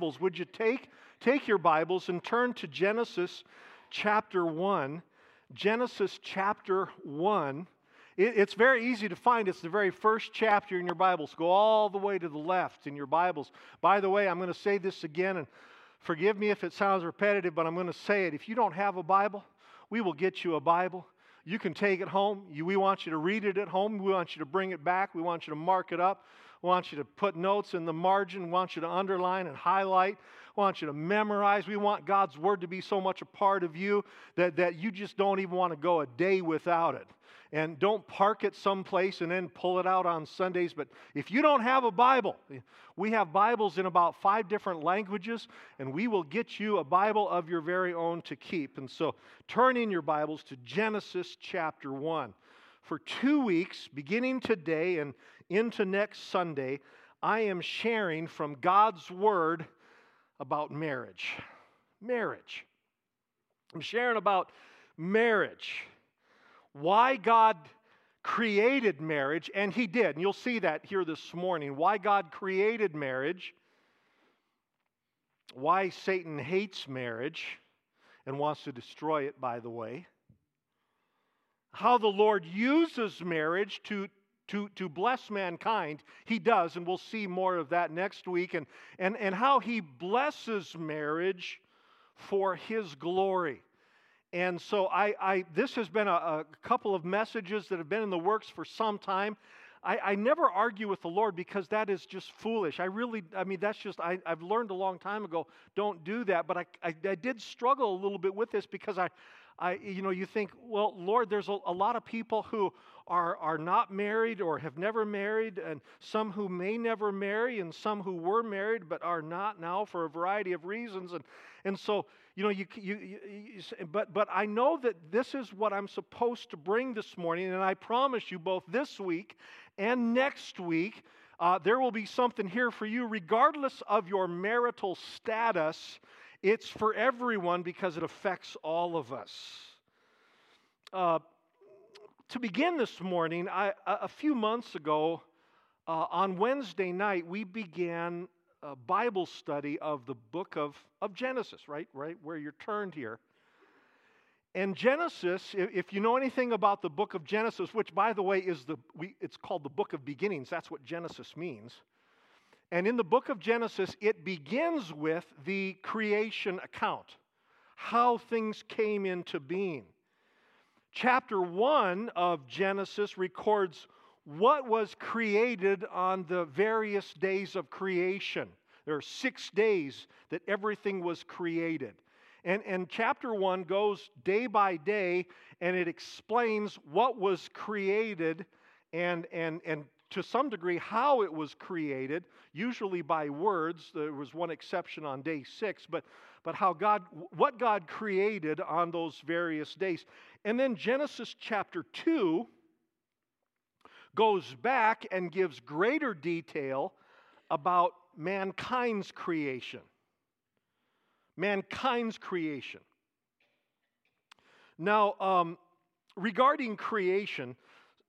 Would you take, take your Bibles and turn to Genesis chapter 1? Genesis chapter 1. It, it's very easy to find. It's the very first chapter in your Bibles. Go all the way to the left in your Bibles. By the way, I'm going to say this again, and forgive me if it sounds repetitive, but I'm going to say it. If you don't have a Bible, we will get you a Bible. You can take it home. You, we want you to read it at home. We want you to bring it back. We want you to mark it up. Want you to put notes in the margin. Want you to underline and highlight. Want you to memorize. We want God's Word to be so much a part of you that, that you just don't even want to go a day without it. And don't park it someplace and then pull it out on Sundays. But if you don't have a Bible, we have Bibles in about five different languages, and we will get you a Bible of your very own to keep. And so turn in your Bibles to Genesis chapter 1. For two weeks, beginning today and into next Sunday, I am sharing from God's Word about marriage. Marriage. I'm sharing about marriage. Why God created marriage, and He did. And you'll see that here this morning. Why God created marriage, why Satan hates marriage and wants to destroy it, by the way. How the Lord uses marriage to to, to bless mankind. He does, and we'll see more of that next week, and, and, and how he blesses marriage for his glory. And so I, I this has been a, a, couple of messages that have been in the works for some time. I, I, never argue with the Lord because that is just foolish. I really, I mean, that's just, I, I've learned a long time ago, don't do that. But I, I, I, did struggle a little bit with this because I, I, you know, you think, well, Lord, there's a, a lot of people who are, are not married or have never married, and some who may never marry, and some who were married but are not now for a variety of reasons. And, and so, you know, you, you, you, but, but I know that this is what I'm supposed to bring this morning, and I promise you both this week and next week, uh, there will be something here for you, regardless of your marital status. It's for everyone because it affects all of us. Uh, to begin this morning, I, a few months ago, uh, on Wednesday night, we began a Bible study of the book of, of Genesis, right? Right where you're turned here. And Genesis, if you know anything about the book of Genesis, which by the way is the, we, it's called the book of beginnings, that's what Genesis means. And in the book of Genesis, it begins with the creation account, how things came into being. Chapter 1 of Genesis records what was created on the various days of creation. There are six days that everything was created. And, and chapter 1 goes day by day and it explains what was created and, and, and to some degree how it was created, usually by words. There was one exception on day six, but, but how God, what God created on those various days. And then Genesis chapter 2 goes back and gives greater detail about mankind's creation. Mankind's creation. Now, um, regarding creation,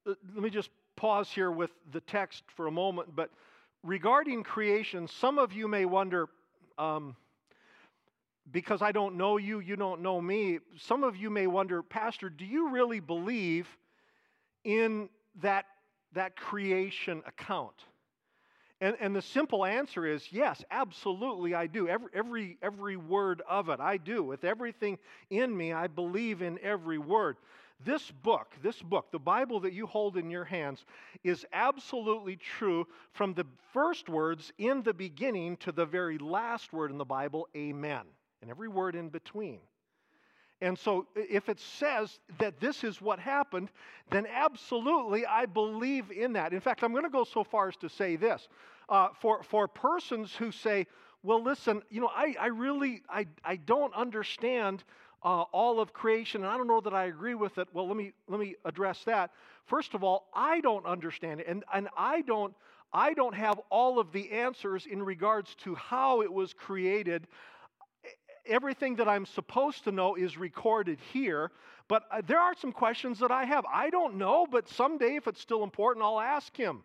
uh, let me just pause here with the text for a moment, but regarding creation, some of you may wonder, um, because I don't know you, you don't know me, some of you may wonder, Pastor, do you really believe in that, that creation account? And, and the simple answer is yes, absolutely, I do. Every, every, every word of it, I do. With everything in me, I believe in every word. This book, this book, the Bible that you hold in your hands, is absolutely true from the first words in the beginning to the very last word in the Bible, amen, and every word in between. And so, if it says that this is what happened, then absolutely I believe in that. In fact, I'm going to go so far as to say this. Uh, for, for persons who say, well, listen, you know, I, I really, I, I don't understand uh, all of creation, and I don't know that I agree with it. Well, let me let me address that. First of all, I don't understand it, and, and I don't I don't have all of the answers in regards to how it was created. Everything that I'm supposed to know is recorded here, but uh, there are some questions that I have. I don't know, but someday, if it's still important, I'll ask him.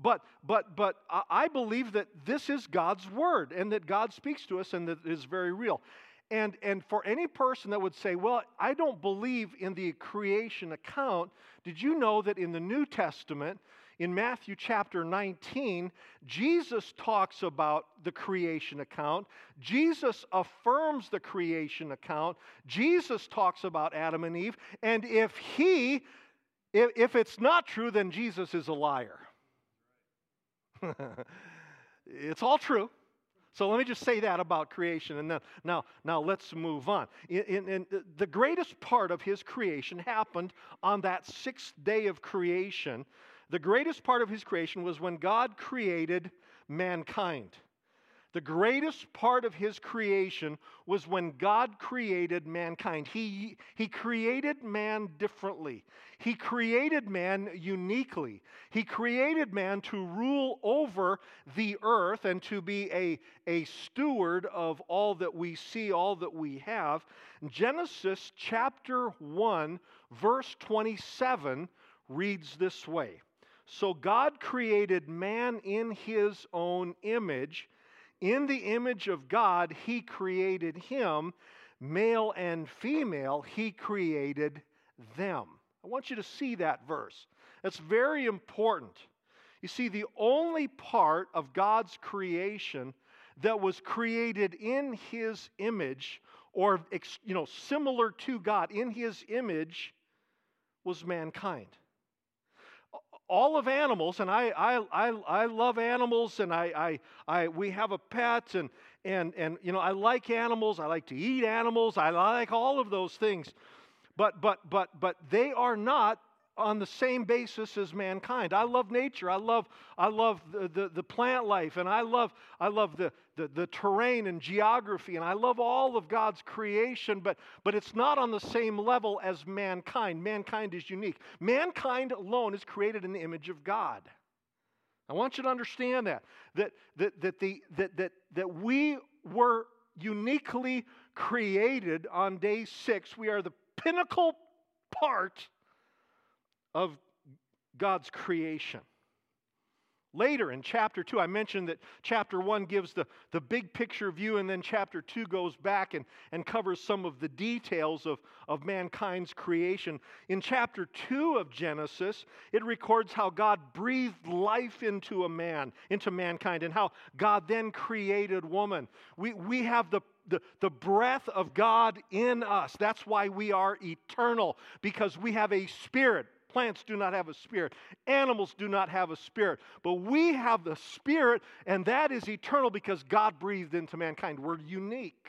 But, but, but I believe that this is God's word and that God speaks to us and that it is very real. And, and for any person that would say, Well, I don't believe in the creation account, did you know that in the New Testament, in Matthew chapter 19, Jesus talks about the creation account. Jesus affirms the creation account. Jesus talks about Adam and Eve. And if he, if, if it's not true, then Jesus is a liar. it's all true. So let me just say that about creation, and then now, now let's move on. In, in, in, the greatest part of his creation happened on that sixth day of creation. The greatest part of his creation was when God created mankind. The greatest part of his creation was when God created mankind. He, he created man differently. He created man uniquely. He created man to rule over the earth and to be a, a steward of all that we see, all that we have. Genesis chapter 1, verse 27 reads this way So God created man in his own image. In the image of God, He created him, male and female, He created them. I want you to see that verse. That's very important. You see, the only part of God's creation that was created in His image, or you know, similar to God, in His image, was mankind all of animals, and I, I, I, I love animals, and I, I, I, we have a pet, and, and, and, you know, I like animals. I like to eat animals. I like all of those things. But, but, but, but they are not on the same basis as mankind. I love nature. I love, I love the, the, the, plant life, and I love, I love the, the, the terrain and geography, and I love all of God's creation, but, but it's not on the same level as mankind. Mankind is unique. Mankind alone is created in the image of God. I want you to understand that. That, that, that, the, that, that, that we were uniquely created on day six. We are the pinnacle part of God's creation. Later in chapter 2, I mentioned that chapter 1 gives the, the big picture view, and then chapter 2 goes back and, and covers some of the details of, of mankind's creation. In chapter 2 of Genesis, it records how God breathed life into a man, into mankind, and how God then created woman. We, we have the the, the breath of God in us. That's why we are eternal, because we have a spirit. Plants do not have a spirit. Animals do not have a spirit. But we have the spirit, and that is eternal because God breathed into mankind. We're unique.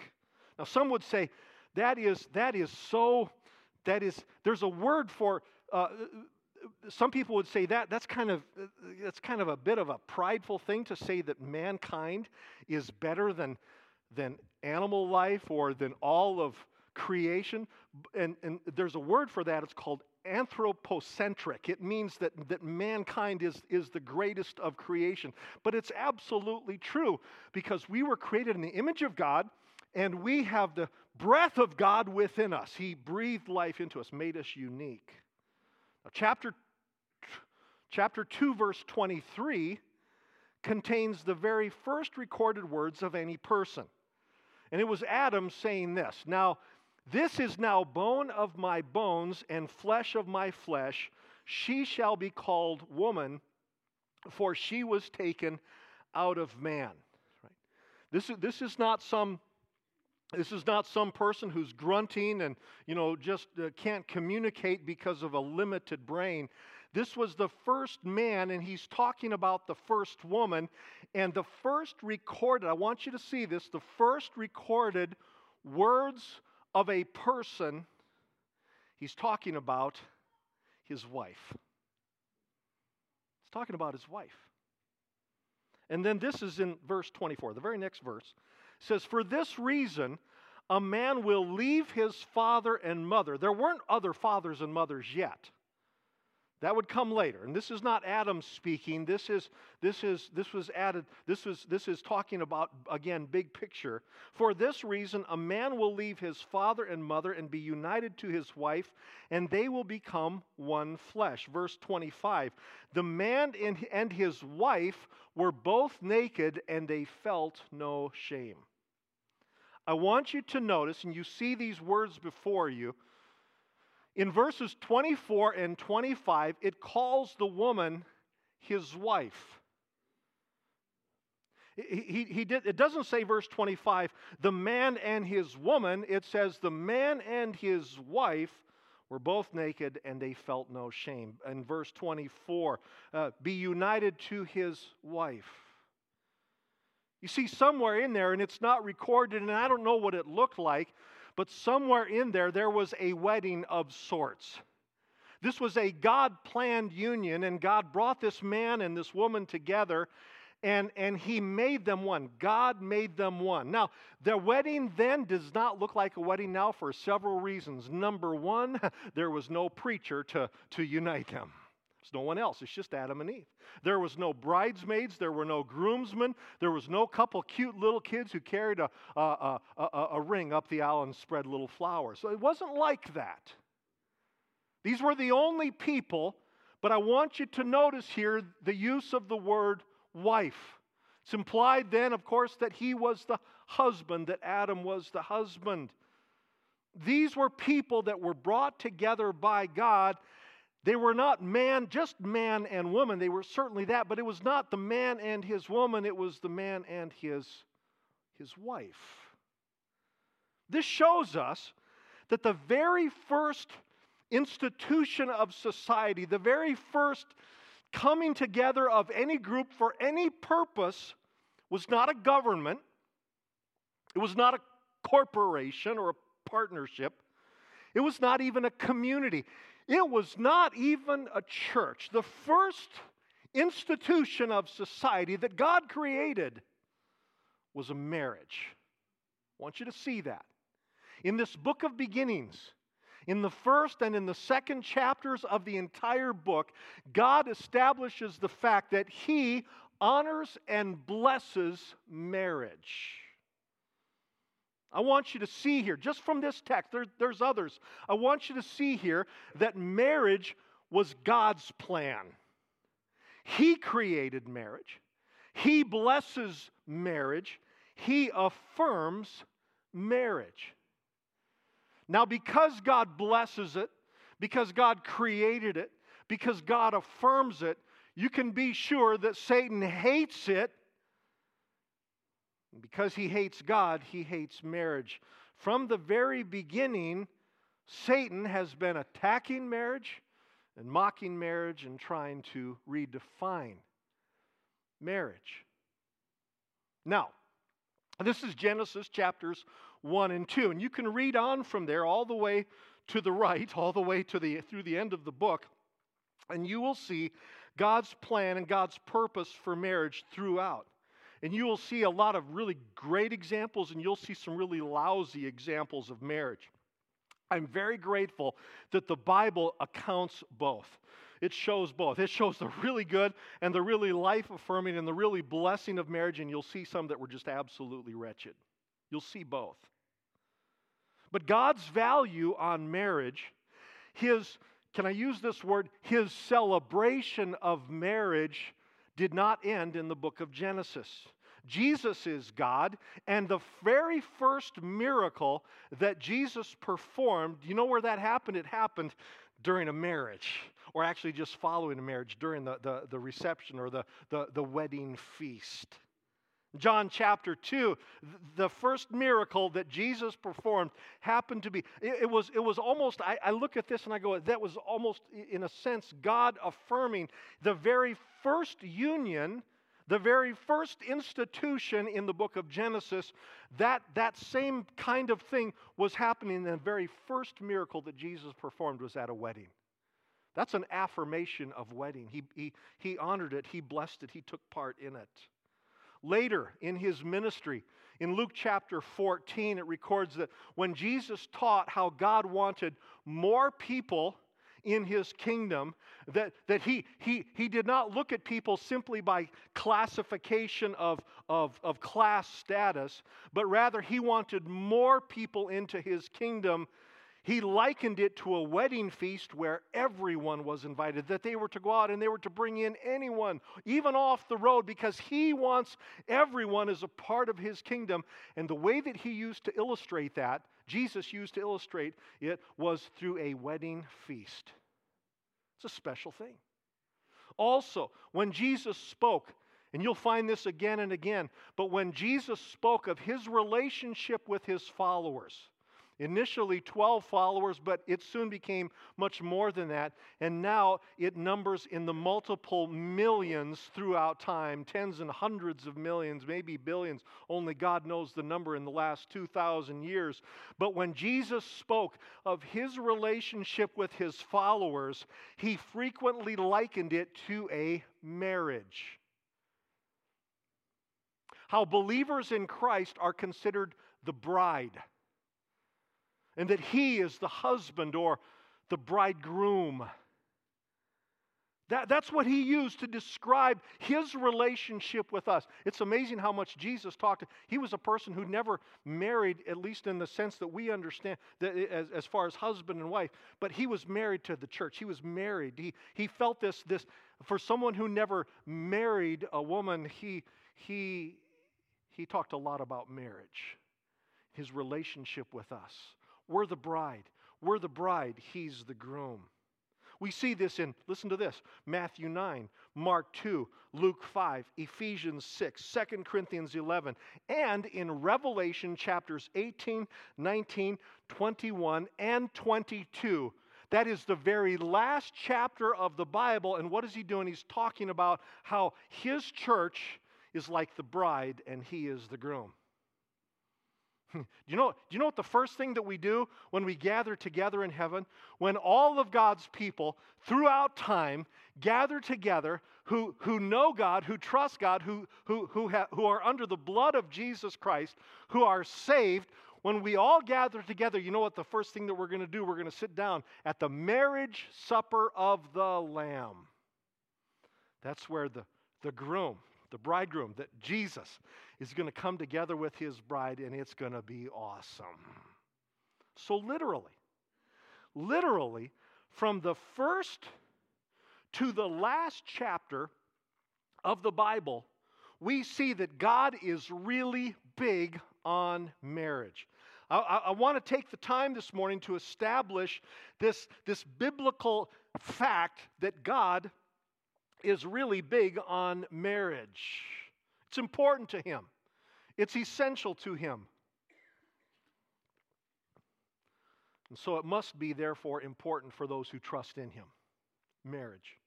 Now, some would say that is, that is so, that is, there's a word for, uh, some people would say that that's kind of that's kind of a bit of a prideful thing to say that mankind is better than than animal life or than all of creation and, and there's a word for that it's called anthropocentric. It means that, that mankind is, is the greatest of creation. But it's absolutely true because we were created in the image of God and we have the breath of God within us. He breathed life into us, made us unique. Now, chapter, chapter 2, verse 23 contains the very first recorded words of any person. And it was Adam saying this Now, this is now bone of my bones and flesh of my flesh. She shall be called woman, for she was taken out of man. Right? This, is, this is not some this is not some person who's grunting and you know just uh, can't communicate because of a limited brain this was the first man and he's talking about the first woman and the first recorded i want you to see this the first recorded words of a person, he's talking about his wife. He's talking about his wife. And then this is in verse 24, the very next verse says, For this reason, a man will leave his father and mother. There weren't other fathers and mothers yet. That would come later. And this is not Adam speaking. This is this is this was added this was this is talking about again big picture. For this reason a man will leave his father and mother and be united to his wife and they will become one flesh. Verse 25. The man and his wife were both naked and they felt no shame. I want you to notice and you see these words before you in verses 24 and 25, it calls the woman his wife. He, he did, it doesn't say, verse 25, the man and his woman. It says, the man and his wife were both naked and they felt no shame. In verse 24, uh, be united to his wife. You see, somewhere in there, and it's not recorded, and I don't know what it looked like, but somewhere in there, there was a wedding of sorts. This was a God planned union, and God brought this man and this woman together, and, and He made them one. God made them one. Now, their wedding then does not look like a wedding now for several reasons. Number one, there was no preacher to, to unite them. There's no one else. It's just Adam and Eve. There was no bridesmaids. There were no groomsmen. There was no couple cute little kids who carried a, a, a, a ring up the aisle and spread little flowers. So it wasn't like that. These were the only people, but I want you to notice here the use of the word wife. It's implied then, of course, that he was the husband, that Adam was the husband. These were people that were brought together by God they were not man, just man and woman. They were certainly that, but it was not the man and his woman, it was the man and his, his wife. This shows us that the very first institution of society, the very first coming together of any group for any purpose, was not a government, it was not a corporation or a partnership, it was not even a community. It was not even a church. The first institution of society that God created was a marriage. I want you to see that. In this book of beginnings, in the first and in the second chapters of the entire book, God establishes the fact that He honors and blesses marriage. I want you to see here, just from this text, there, there's others. I want you to see here that marriage was God's plan. He created marriage, He blesses marriage, He affirms marriage. Now, because God blesses it, because God created it, because God affirms it, you can be sure that Satan hates it because he hates God, he hates marriage. From the very beginning, Satan has been attacking marriage and mocking marriage and trying to redefine marriage. Now, this is Genesis chapters 1 and 2, and you can read on from there all the way to the right, all the way to the through the end of the book, and you will see God's plan and God's purpose for marriage throughout. And you will see a lot of really great examples, and you'll see some really lousy examples of marriage. I'm very grateful that the Bible accounts both. It shows both. It shows the really good and the really life affirming and the really blessing of marriage, and you'll see some that were just absolutely wretched. You'll see both. But God's value on marriage, His, can I use this word, His celebration of marriage did not end in the book of Genesis. Jesus is God, and the very first miracle that Jesus performed, you know where that happened? It happened during a marriage, or actually just following a marriage, during the, the, the reception or the, the, the wedding feast. John chapter 2, the first miracle that Jesus performed happened to be, it, was, it was almost, I, I look at this and I go, that was almost, in a sense, God affirming the very first union, the very first institution in the book of Genesis. That, that same kind of thing was happening. The very first miracle that Jesus performed was at a wedding. That's an affirmation of wedding. He, he, he honored it, he blessed it, he took part in it. Later in his ministry, in Luke chapter 14, it records that when Jesus taught how God wanted more people in his kingdom that, that he, he, he did not look at people simply by classification of, of, of class status, but rather he wanted more people into his kingdom he likened it to a wedding feast where everyone was invited, that they were to go out and they were to bring in anyone, even off the road, because he wants everyone as a part of his kingdom. And the way that he used to illustrate that, Jesus used to illustrate it, was through a wedding feast. It's a special thing. Also, when Jesus spoke, and you'll find this again and again, but when Jesus spoke of his relationship with his followers, Initially 12 followers, but it soon became much more than that. And now it numbers in the multiple millions throughout time tens and hundreds of millions, maybe billions. Only God knows the number in the last 2,000 years. But when Jesus spoke of his relationship with his followers, he frequently likened it to a marriage. How believers in Christ are considered the bride and that he is the husband or the bridegroom. That, that's what he used to describe his relationship with us. It's amazing how much Jesus talked. He was a person who never married, at least in the sense that we understand, that as, as far as husband and wife, but he was married to the church. He was married. He, he felt this, this, for someone who never married a woman, he, he, he talked a lot about marriage, his relationship with us. We're the bride. We're the bride. He's the groom. We see this in, listen to this, Matthew 9, Mark 2, Luke 5, Ephesians 6, 2 Corinthians 11, and in Revelation chapters 18, 19, 21, and 22. That is the very last chapter of the Bible. And what is he doing? He's talking about how his church is like the bride and he is the groom. Hmm. do you, know, do you know what the first thing that we do when we gather together in heaven? When all of God's people throughout time gather together who, who know God, who trust God, who, who, who, ha, who are under the blood of Jesus Christ, who are saved, when we all gather together, you know what the first thing that we're going to do? We're going to sit down at the marriage supper of the Lamb. That's where the, the groom, the bridegroom, that Jesus is going to come together with his bride and it's going to be awesome. So, literally, literally, from the first to the last chapter of the Bible, we see that God is really big on marriage. I, I, I want to take the time this morning to establish this, this biblical fact that God is really big on marriage. It's important to him, it's essential to him. And so it must be, therefore, important for those who trust in him. Marriage.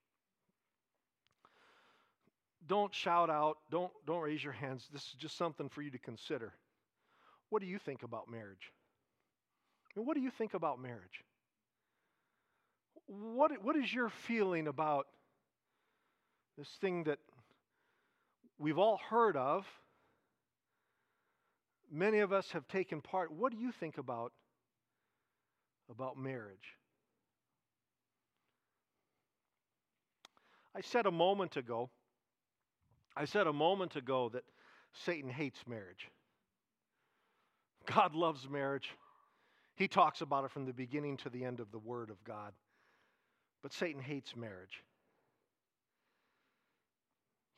Don't shout out, don't, don't raise your hands. This is just something for you to consider. What do you think about marriage? And what do you think about marriage? What, what is your feeling about this thing that we've all heard of. Many of us have taken part. What do you think about, about marriage? I said a moment ago, I said a moment ago that Satan hates marriage. God loves marriage. He talks about it from the beginning to the end of the Word of God. But Satan hates marriage.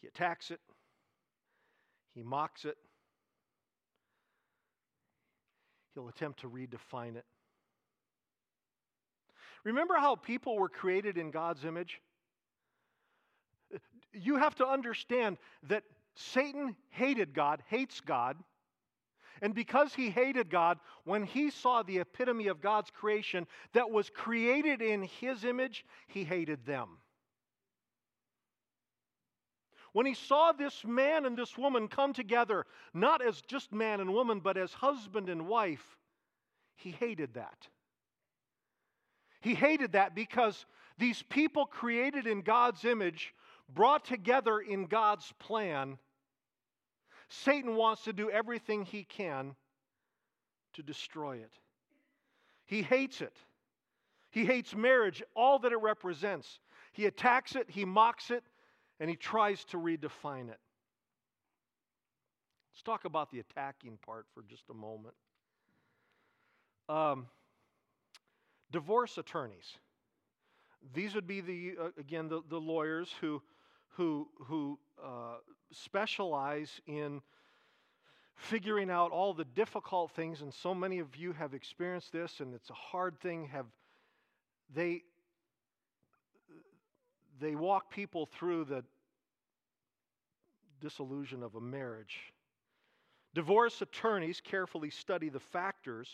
He attacks it, he mocks it, he'll attempt to redefine it. Remember how people were created in God's image? You have to understand that Satan hated God, hates God. And because he hated God, when he saw the epitome of God's creation that was created in his image, he hated them. When he saw this man and this woman come together, not as just man and woman, but as husband and wife, he hated that. He hated that because these people created in God's image, brought together in God's plan, Satan wants to do everything he can to destroy it. He hates it. He hates marriage, all that it represents. He attacks it, he mocks it, and he tries to redefine it. Let's talk about the attacking part for just a moment. Um, divorce attorneys. These would be the uh, again the, the lawyers who who who uh, specialize in figuring out all the difficult things, and so many of you have experienced this, and it's a hard thing. Have they they walk people through the disillusion of a marriage. Divorce attorneys carefully study the factors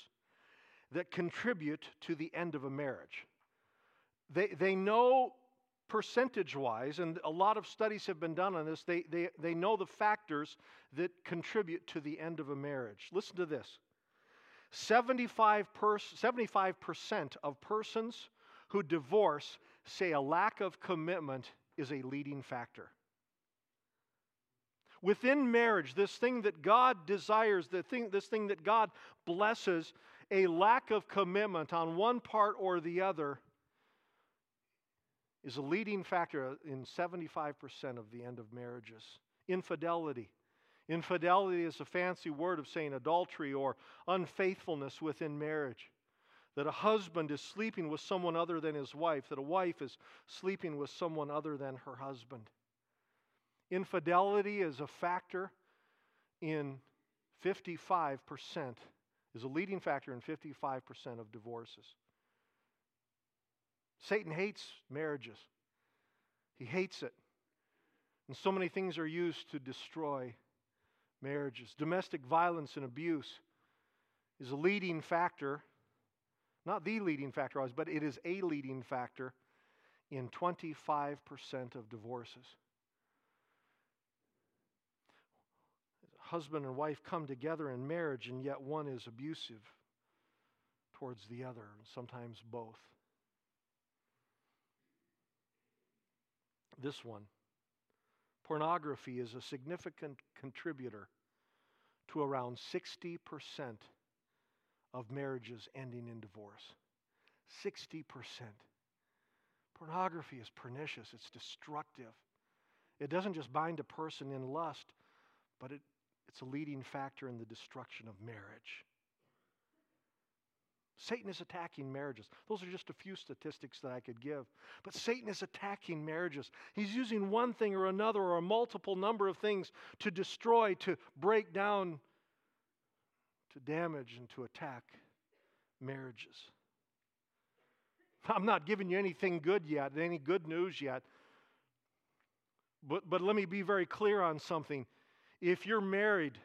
that contribute to the end of a marriage. They, they know percentage wise, and a lot of studies have been done on this, they, they, they know the factors that contribute to the end of a marriage. Listen to this 75 pers- 75% of persons who divorce say a lack of commitment is a leading factor. Within marriage, this thing that God desires, the thing, this thing that God blesses, a lack of commitment on one part or the other is a leading factor in 75% of the end of marriages. Infidelity. Infidelity is a fancy word of saying adultery or unfaithfulness within marriage. That a husband is sleeping with someone other than his wife, that a wife is sleeping with someone other than her husband. Infidelity is a factor in 55%, is a leading factor in 55% of divorces. Satan hates marriages, he hates it. And so many things are used to destroy marriages. Domestic violence and abuse is a leading factor, not the leading factor, always, but it is a leading factor in 25% of divorces. Husband and wife come together in marriage, and yet one is abusive towards the other, and sometimes both. This one pornography is a significant contributor to around 60% of marriages ending in divorce. 60%. Pornography is pernicious, it's destructive. It doesn't just bind a person in lust, but it, it's a leading factor in the destruction of marriage. Satan is attacking marriages. Those are just a few statistics that I could give. But Satan is attacking marriages. He's using one thing or another or a multiple number of things to destroy, to break down, to damage, and to attack marriages. I'm not giving you anything good yet, any good news yet. But, but let me be very clear on something. If you're married,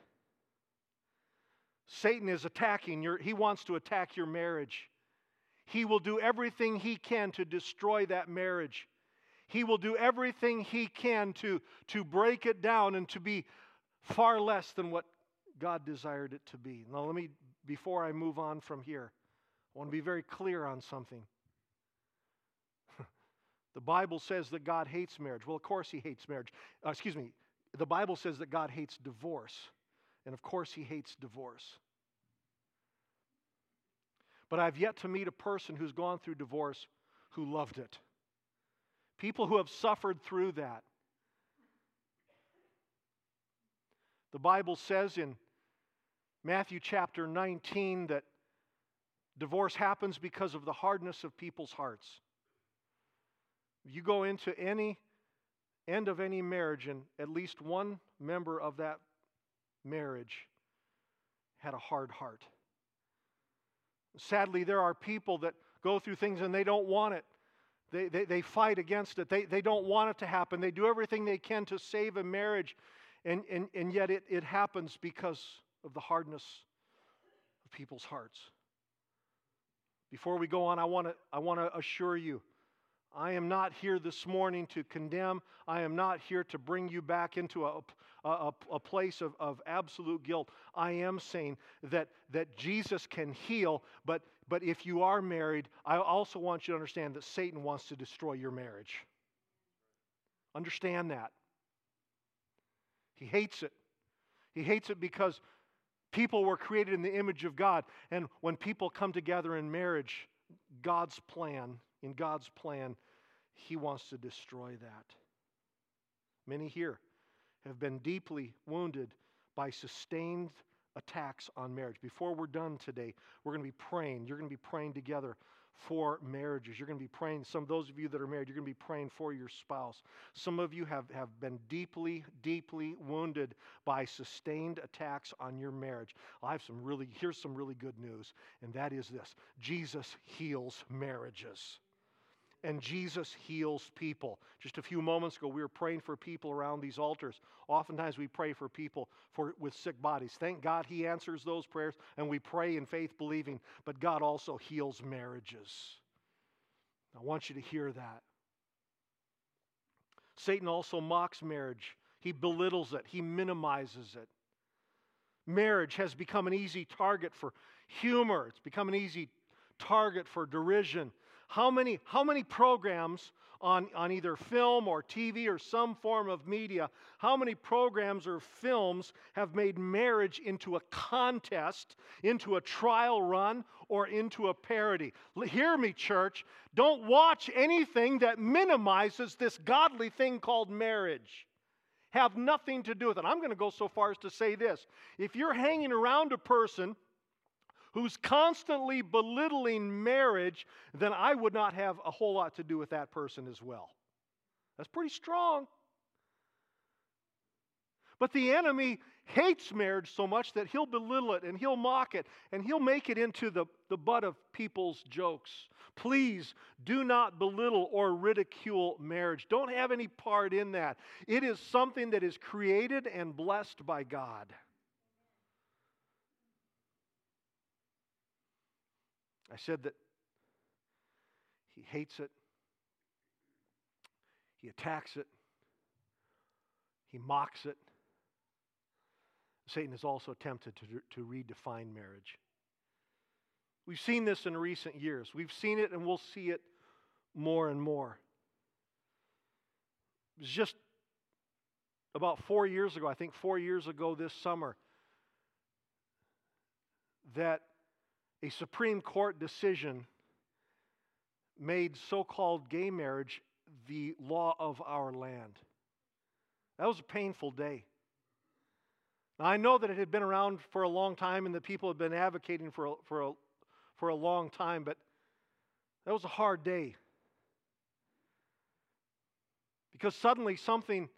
Satan is attacking your, he wants to attack your marriage. He will do everything he can to destroy that marriage. He will do everything he can to, to break it down and to be far less than what God desired it to be. Now, let me, before I move on from here, I want to be very clear on something. the Bible says that God hates marriage. Well, of course, he hates marriage. Uh, excuse me. The Bible says that God hates divorce. And of course, he hates divorce. But I've yet to meet a person who's gone through divorce who loved it. People who have suffered through that. The Bible says in Matthew chapter 19 that divorce happens because of the hardness of people's hearts. You go into any end of any marriage, and at least one member of that marriage had a hard heart. Sadly, there are people that go through things and they don't want it. They, they, they fight against it. They, they don't want it to happen. They do everything they can to save a marriage, and, and, and yet it, it happens because of the hardness of people's hearts. Before we go on, I want to I want to assure you I am not here this morning to condemn. I am not here to bring you back into a, a, a, place of, of absolute guilt. I am saying that, that Jesus can heal, but, but if you are married, I also want you to understand that Satan wants to destroy your marriage. Understand that. He hates it. He hates it because people were created in the image of God. And when people come together in marriage, God's plan, in God's plan, He wants to destroy that. Many here have been deeply wounded by sustained attacks on marriage. Before we're done today, we're going to be praying. You're going to be praying together for marriages. You're going to be praying, some of those of you that are married, you're going to be praying for your spouse. Some of you have, have been deeply, deeply wounded by sustained attacks on your marriage. I have some really, here's some really good news, and that is this Jesus heals marriages and Jesus heals people. Just a few moments ago, we were praying for people around these altars. Oftentimes, we pray for people for, with sick bodies. Thank God He answers those prayers, and we pray in faith believing, but God also heals marriages. I want you to hear that. Satan also mocks marriage, he belittles it, he minimizes it. Marriage has become an easy target for humor, it's become an easy target for derision how many, how many programs on, on either film or TV or some form of media, how many programs or films have made marriage into a contest, into a trial run, or into a parody? Hear me, church. Don't watch anything that minimizes this godly thing called marriage have nothing to do with it. I'm going to go so far as to say this. If you're hanging around a person who's constantly belittling marriage, then I would not have a whole lot to do with that person as well. That's pretty strong. But the enemy hates marriage so much that he'll belittle it and he'll mock it and he'll make it into the, the butt of people's jokes. Please do not belittle or ridicule marriage. Don't have any part in that. It is something that is created and blessed by God. I said that he hates it, he attacks it, he mocks it. Satan is also tempted to, to redefine marriage. We've seen this in recent years. We've seen it and we'll see it more and more. It was just about four years ago, I think four years ago this summer, that a Supreme Court decision made so called gay marriage the law of our land. That was a painful day. Now, I know that it had been around for a long time and that people had been advocating for a, for a, for a long time, but that was a hard day. Because suddenly something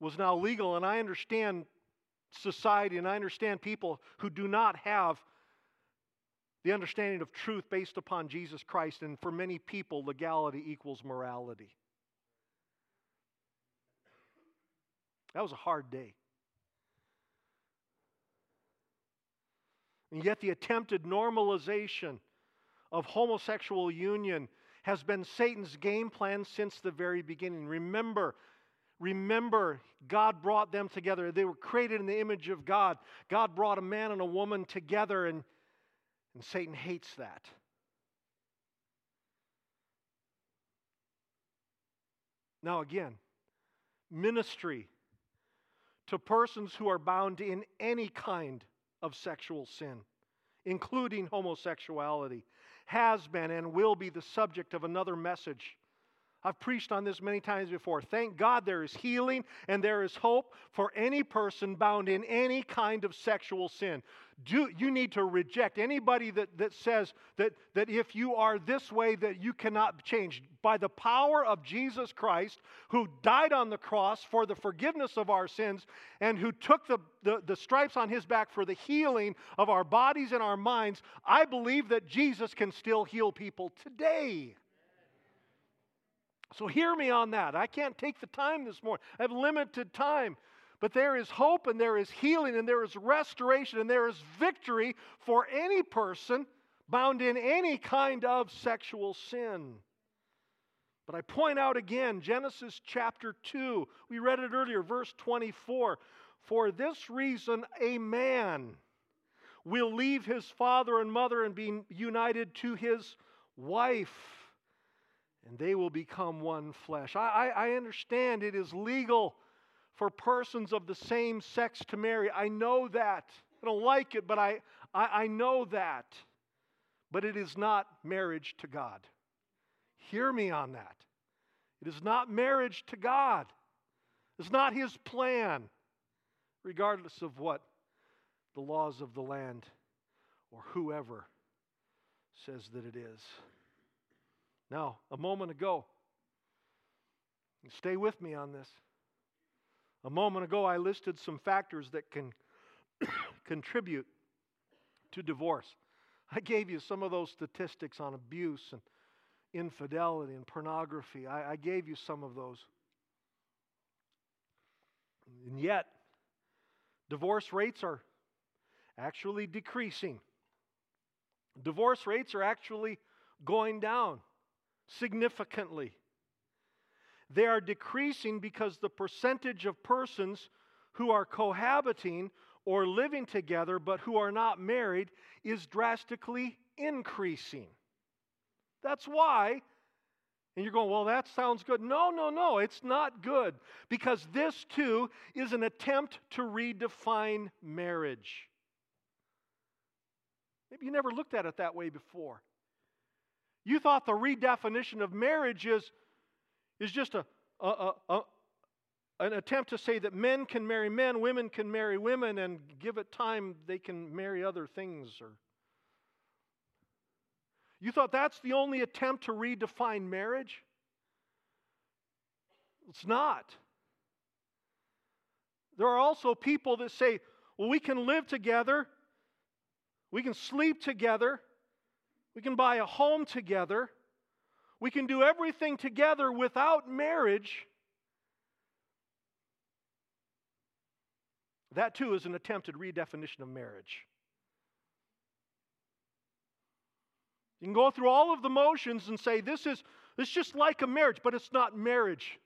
was now legal, and I understand society and I understand people who do not have the understanding of truth based upon Jesus Christ, and for many people, legality equals morality. That was a hard day. And yet, the attempted normalization of homosexual union has been Satan's game plan since the very beginning. Remember, remember, God brought them together. They were created in the image of God. God brought a man and a woman together, and and Satan hates that. Now, again, ministry to persons who are bound in any kind of sexual sin, including homosexuality, has been and will be the subject of another message I've preached on this many times before. Thank God there is healing and there is hope for any person bound in any kind of sexual sin. Do, you need to reject anybody that, that says that, that if you are this way that you cannot change. By the power of Jesus Christ, who died on the cross for the forgiveness of our sins and who took the, the, the stripes on his back for the healing of our bodies and our minds, I believe that Jesus can still heal people today. So hear me on that. I can't take the time this morning. I have limited time. But there is hope and there is healing and there is restoration and there is victory for any person bound in any kind of sexual sin. But I point out again Genesis chapter 2. We read it earlier, verse 24. For this reason, a man will leave his father and mother and be united to his wife and they will become one flesh. I, I, I, understand it is legal for persons of the same sex to marry. I know that. I don't like it, but I, I, I know that. but it is not marriage to God. Hear me on that. It is not marriage to God. It's not His plan, regardless of what the laws of the land or whoever says that it is. Now, a moment ago, stay with me on this. A moment ago, I listed some factors that can contribute to divorce. I gave you some of those statistics on abuse and infidelity and pornography. I, I gave you some of those. And yet, divorce rates are actually decreasing. Divorce rates are actually going down significantly. They are decreasing because the percentage of persons who are cohabiting or living together but who are not married is drastically increasing. That's why. And you're going, well, that sounds good. No, no, no, it's not good. Because this too is an attempt to redefine marriage. Maybe you never looked at it that way before. You thought the redefinition of marriage is, is just a, a, a, an attempt to say that men can marry men, women can marry women, and give it time, they can marry other things. Or you thought that's the only attempt to redefine marriage? It's not. There are also people that say, well, we can live together, we can sleep together, we can buy a home together, we can do everything together without marriage. That too is an attempted redefinition of marriage. You can go through all of the motions and say, this is it's just like a marriage, but it's not marriage.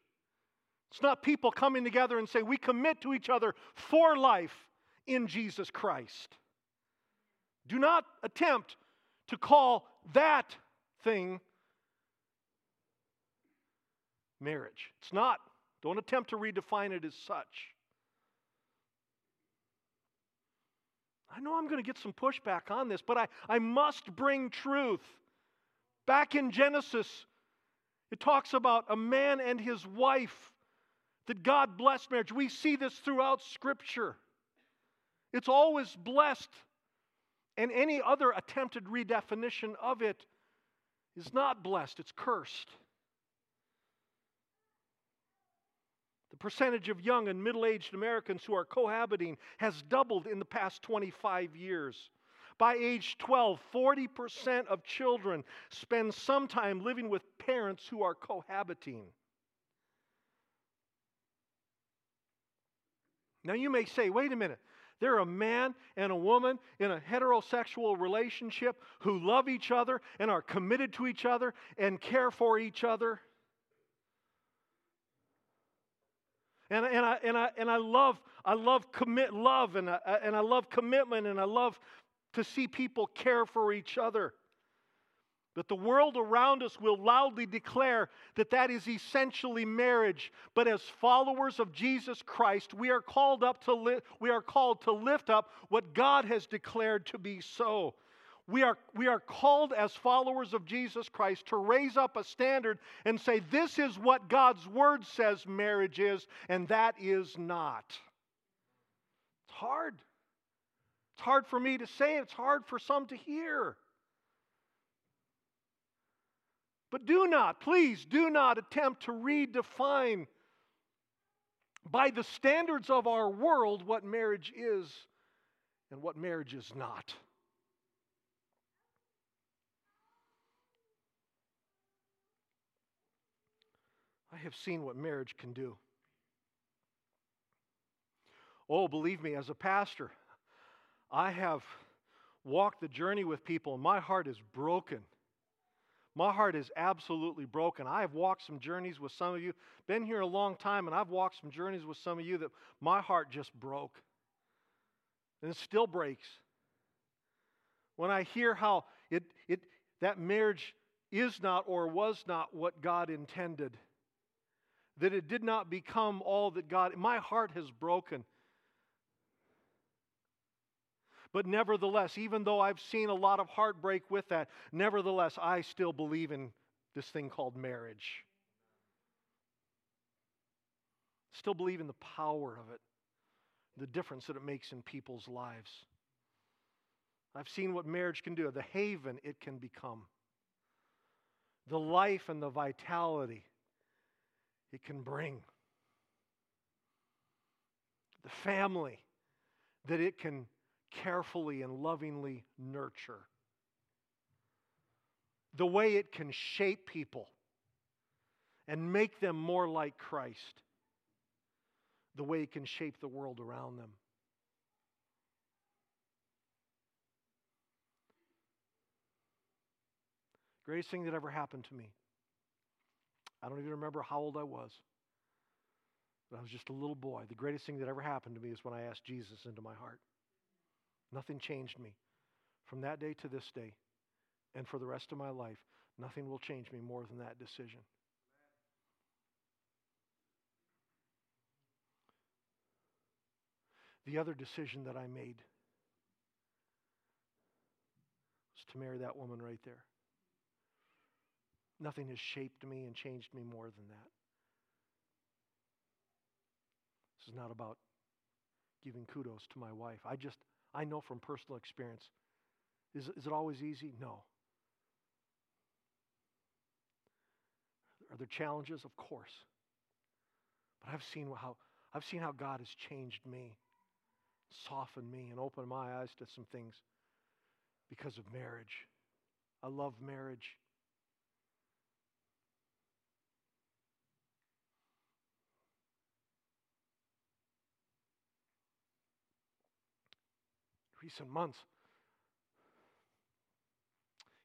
It's not people coming together and say, we commit to each other for life in Jesus Christ. Do not attempt to call that thing marriage. It's not. Don't attempt to redefine it as such. I know I'm going to get some pushback on this, but I, I must bring truth. Back in Genesis, it talks about a man and his wife, that God blessed marriage. We see this throughout Scripture. It's always blessed, and any other attempted redefinition of it is not blessed, it's cursed. The percentage of young and middle aged Americans who are cohabiting has doubled in the past 25 years. By age 12, 40% of children spend some time living with parents who are cohabiting. Now, you may say, wait a minute. They're a man and a woman in a heterosexual relationship who love each other and are committed to each other and care for each other. And, and, I, and, I, and I love, I love commit love and I, and I love commitment and I love to see people care for each other. But the world around us will loudly declare that that is essentially marriage. But as followers of Jesus Christ, we are called up to li- we are called to lift up what God has declared to be so. We are, we are called as followers of Jesus Christ to raise up a standard and say, this is what God's word says marriage is, and that is not. It's hard. It's hard for me to say, it's hard for some to hear. But do not, please, do not attempt to redefine by the standards of our world what marriage is and what marriage is not. I have seen what marriage can do. Oh, believe me, as a pastor, I have walked the journey with people, and my heart is broken. My heart is absolutely broken. I have walked some journeys with some of you, been here a long time, and I've walked some journeys with some of you that my heart just broke. And it still breaks. When I hear how it, it, that marriage is not or was not what God intended that it did not become all that God, my heart has broken. But nevertheless, even though I've seen a lot of heartbreak with that, nevertheless, I still believe in this thing called marriage. Still believe in the power of it, the difference that it makes in people's lives. I've seen what marriage can do, the haven it can become, the life and the vitality it can bring, the family that it can carefully and lovingly nurture, the way it can shape people and make them more like Christ, the way it can shape the world around them. Greatest thing that ever happened to me. I don't even remember how old I was. But I was just a little boy. The greatest thing that ever happened to me is when I asked Jesus into my heart. Nothing changed me. From that day to this day, and for the rest of my life, nothing will change me more than that decision. The other decision that I made was to marry that woman right there. Nothing has shaped me and changed me more than that. This is not about giving kudos to my wife. I just, I know from personal experience. Is, is it always easy? No. Are there challenges? Of course. But I've seen how, I've seen how God has changed me, softened me, and opened my eyes to some things because of marriage. I love marriage. Recent months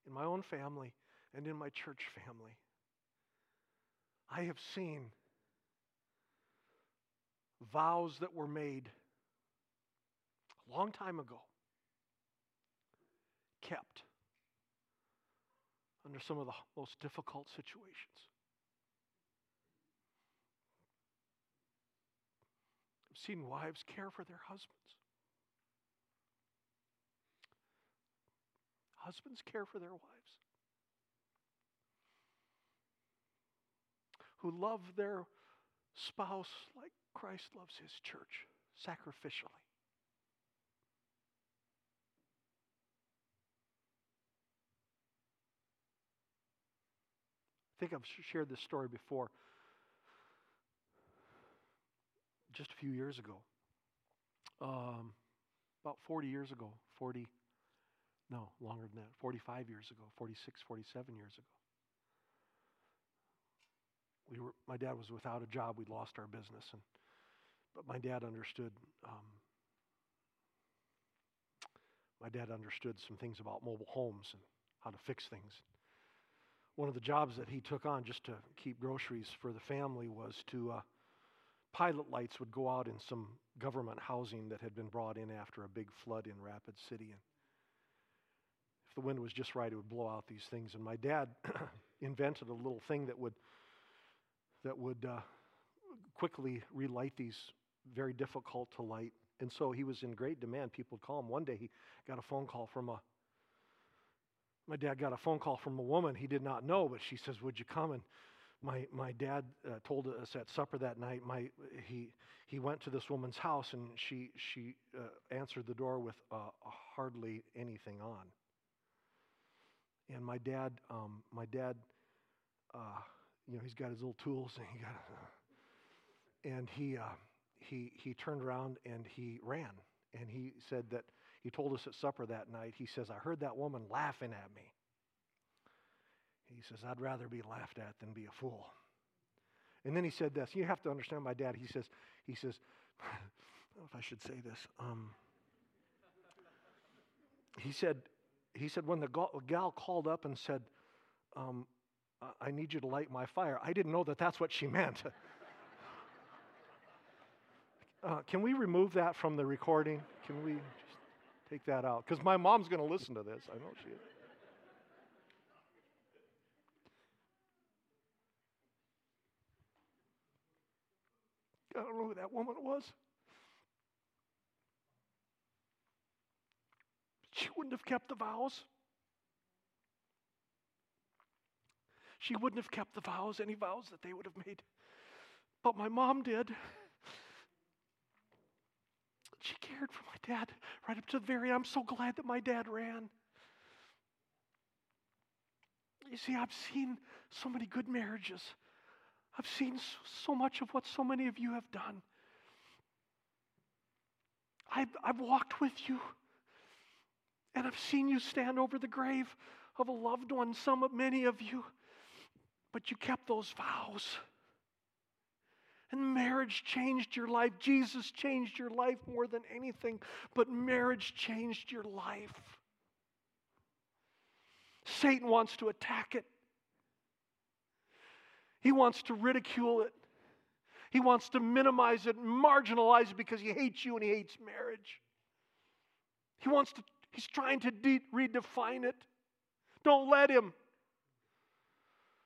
in my own family and in my church family. I have seen vows that were made a long time ago kept under some of the most difficult situations. I've seen wives care for their husbands. Husbands care for their wives. Who love their spouse like Christ loves his church, sacrificially. I think I've shared this story before. Just a few years ago, um, about 40 years ago, 40, no, longer than that, 45 years ago, 46, 47 years ago. We were, my dad was without a job. We'd lost our business. And, but my dad understood. Um, my dad understood some things about mobile homes and how to fix things. One of the jobs that he took on just to keep groceries for the family was to uh, pilot lights would go out in some government housing that had been brought in after a big flood in Rapid City. And the wind was just right, it would blow out these things. And my dad invented a little thing that would that would uh, quickly relight these very difficult to light. And so he was in great demand. People would call him. One day he got a phone call from a my dad got a phone call from a woman he did not know, but she says, "Would you come?" And my my dad uh, told us at supper that night. My he he went to this woman's house and she she uh, answered the door with uh, hardly anything on. And my dad, um, my dad, uh, you know, he's got his little tools, and he got, uh, and he, uh, he, he turned around and he ran, and he said that he told us at supper that night. He says, "I heard that woman laughing at me." He says, "I'd rather be laughed at than be a fool." And then he said this. You have to understand my dad. He says, he says, I don't know if I should say this. Um, he said, he said, when the gal called up and said, um, I need you to light my fire, I didn't know that that's what she meant. uh, can we remove that from the recording? Can we just take that out? Because my mom's going to listen to this. I know she is. I don't know who that woman was. She wouldn't have kept the vows. She wouldn't have kept the vows, any vows that they would have made. But my mom did. She cared for my dad right up to the very end. I'm so glad that my dad ran. You see, I've seen so many good marriages. I've seen so much of what so many of you have done. I've, I've walked with you, and I've seen you stand over the grave of a loved one, some of many of you, but you kept those vows. And marriage changed your life. Jesus changed your life more than anything, but marriage changed your life. Satan wants to attack it, he wants to ridicule it, he wants to minimize it, marginalize it because he hates you and he hates marriage. He wants to, he's trying to de- redefine it. Don't let him.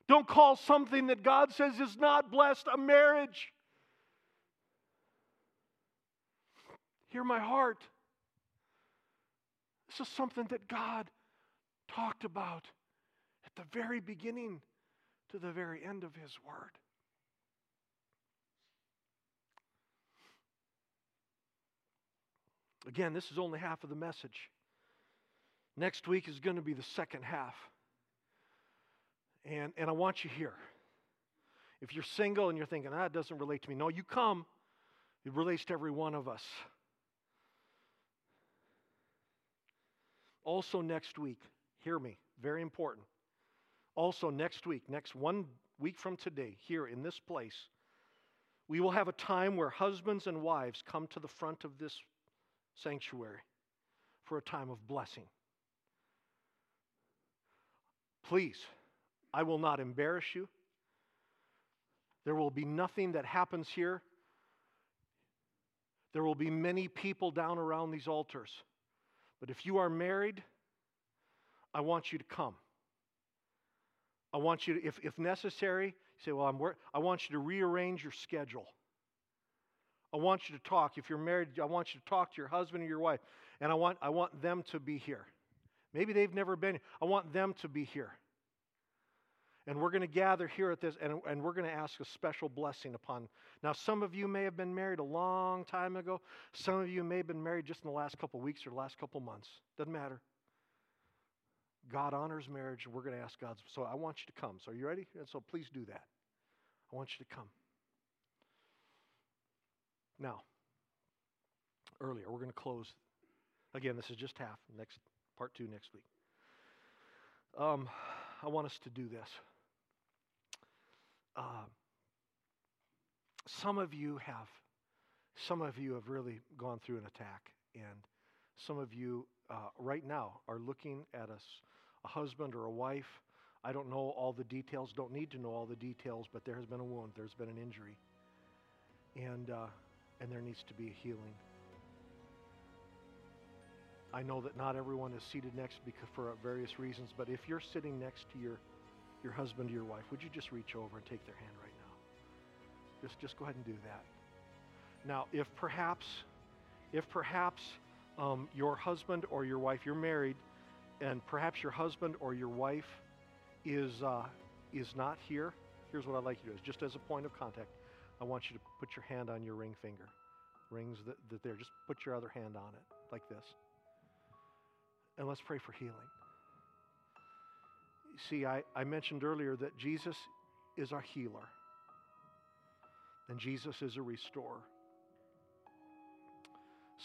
Don't call something that God says is not blessed a marriage. Hear my heart. This is something that God talked about at the very beginning to the very end of His Word. Again, this is only half of the message. Next week is going to be the second half. And, and I want you here. If you're single and you're thinking, ah, doesn't relate to me, no, you come. It relates to every one of us. Also, next week, hear me, very important. Also, next week, next one week from today, here in this place, we will have a time where husbands and wives come to the front of this sanctuary for a time of blessing. Please, I will not embarrass you. There will be nothing that happens here. There will be many people down around these altars. But if you are married, I want you to come. I want you to, if, if necessary, say, Well, I'm wor- I want you to rearrange your schedule. I want you to talk. If you're married, I want you to talk to your husband or your wife. And I want, I want them to be here. Maybe they've never been. I want them to be here. And we're going to gather here at this, and, and we're going to ask a special blessing upon. Now, some of you may have been married a long time ago. Some of you may have been married just in the last couple weeks or the last couple months. Doesn't matter. God honors marriage, and we're going to ask God. So I want you to come. So are you ready? And so please do that. I want you to come. Now, earlier, we're going to close. Again, this is just half. Next part two next week. Um, I want us to do this. Uh, some of you have, some of you have really gone through an attack, and some of you uh, right now are looking at us, a husband or a wife. I don't know all the details, don't need to know all the details, but there has been a wound, there's been an injury, and uh, and there needs to be a healing. I know that not everyone is seated next because for various reasons, but if you're sitting next to your your husband or your wife, would you just reach over and take their hand right now? Just just go ahead and do that. Now, if perhaps if perhaps um, your husband or your wife, you're married, and perhaps your husband or your wife is uh, is not here, here's what I'd like you to do: just as a point of contact, I want you to put your hand on your ring finger, rings that, that there. Just put your other hand on it like this. And let's pray for healing. See, I, I mentioned earlier that Jesus is our healer, and Jesus is a restorer.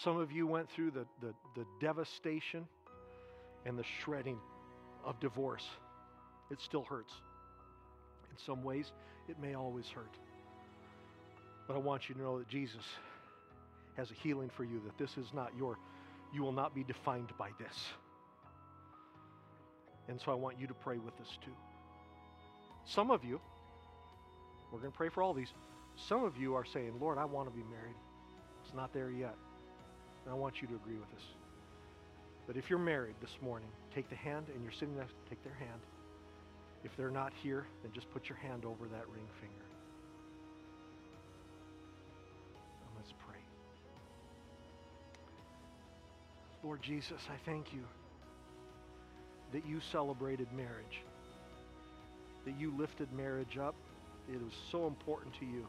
Some of you went through the, the, the devastation and the shredding of divorce. It still hurts. In some ways, it may always hurt. But I want you to know that Jesus has a healing for you, that this is not your, you will not be defined by this. And so I want you to pray with us too. Some of you, we're going to pray for all these. Some of you are saying, Lord, I want to be married. It's not there yet. And I want you to agree with us. But if you're married this morning, take the hand and you're sitting next, take their hand. If they're not here, then just put your hand over that ring finger. Lord Jesus, I thank you that you celebrated marriage, that you lifted marriage up. It was so important to you.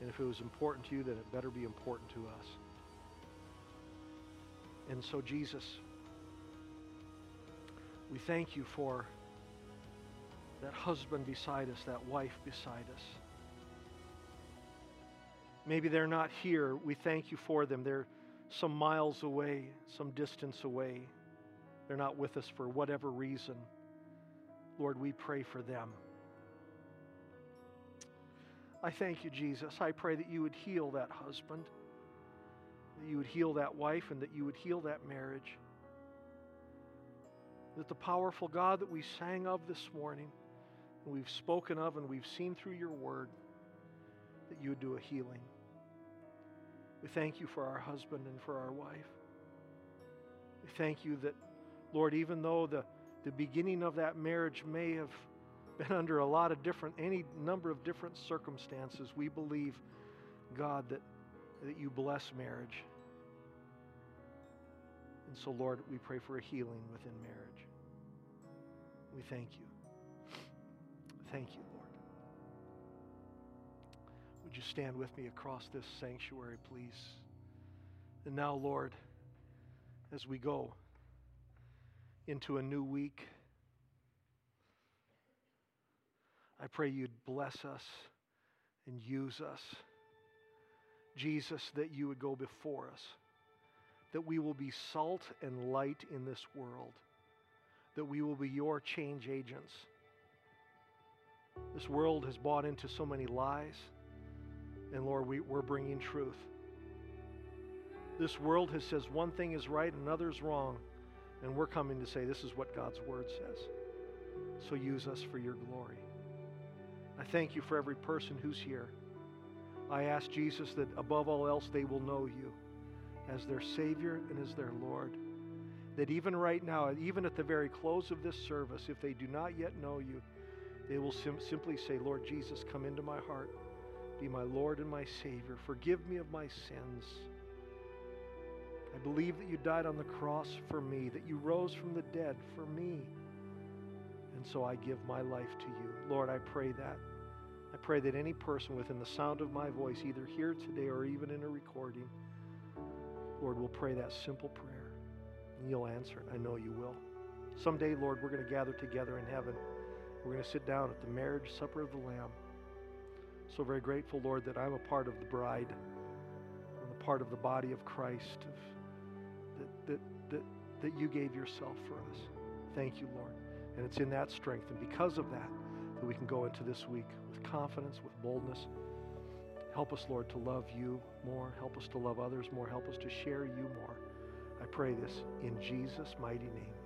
And if it was important to you, then it better be important to us. And so, Jesus, we thank you for that husband beside us, that wife beside us. Maybe they're not here. We thank you for them. They're some miles away, some distance away. They're not with us for whatever reason. Lord, we pray for them. I thank you, Jesus. I pray that you would heal that husband, that you would heal that wife, and that you would heal that marriage. That the powerful God that we sang of this morning, and we've spoken of, and we've seen through your word, that you would do a healing. We thank you for our husband and for our wife. We thank you that, Lord, even though the, the beginning of that marriage may have been under a lot of different, any number of different circumstances, we believe, God, that, that you bless marriage. And so, Lord, we pray for a healing within marriage. We thank you. Thank you. Would you stand with me across this sanctuary, please? And now, Lord, as we go into a new week, I pray you'd bless us and use us. Jesus, that you would go before us, that we will be salt and light in this world, that we will be your change agents. This world has bought into so many lies. And Lord, we, we're bringing truth. This world has says one thing is right and another is wrong. And we're coming to say this is what God's word says. So use us for your glory. I thank you for every person who's here. I ask Jesus that above all else they will know you as their Savior and as their Lord. That even right now, even at the very close of this service, if they do not yet know you, they will sim- simply say, Lord Jesus, come into my heart. Be my Lord and my Savior. Forgive me of my sins. I believe that you died on the cross for me, that you rose from the dead for me. And so I give my life to you. Lord, I pray that. I pray that any person within the sound of my voice, either here today or even in a recording, Lord, will pray that simple prayer. And you'll answer it. I know you will. Someday, Lord, we're going to gather together in heaven. We're going to sit down at the marriage supper of the Lamb. So very grateful, Lord, that I'm a part of the bride. I'm a part of the body of Christ, of, that, that, that, that you gave yourself for us. Thank you, Lord. And it's in that strength. And because of that, that we can go into this week with confidence, with boldness. Help us, Lord, to love you more. Help us to love others more. Help us to share you more. I pray this in Jesus' mighty name.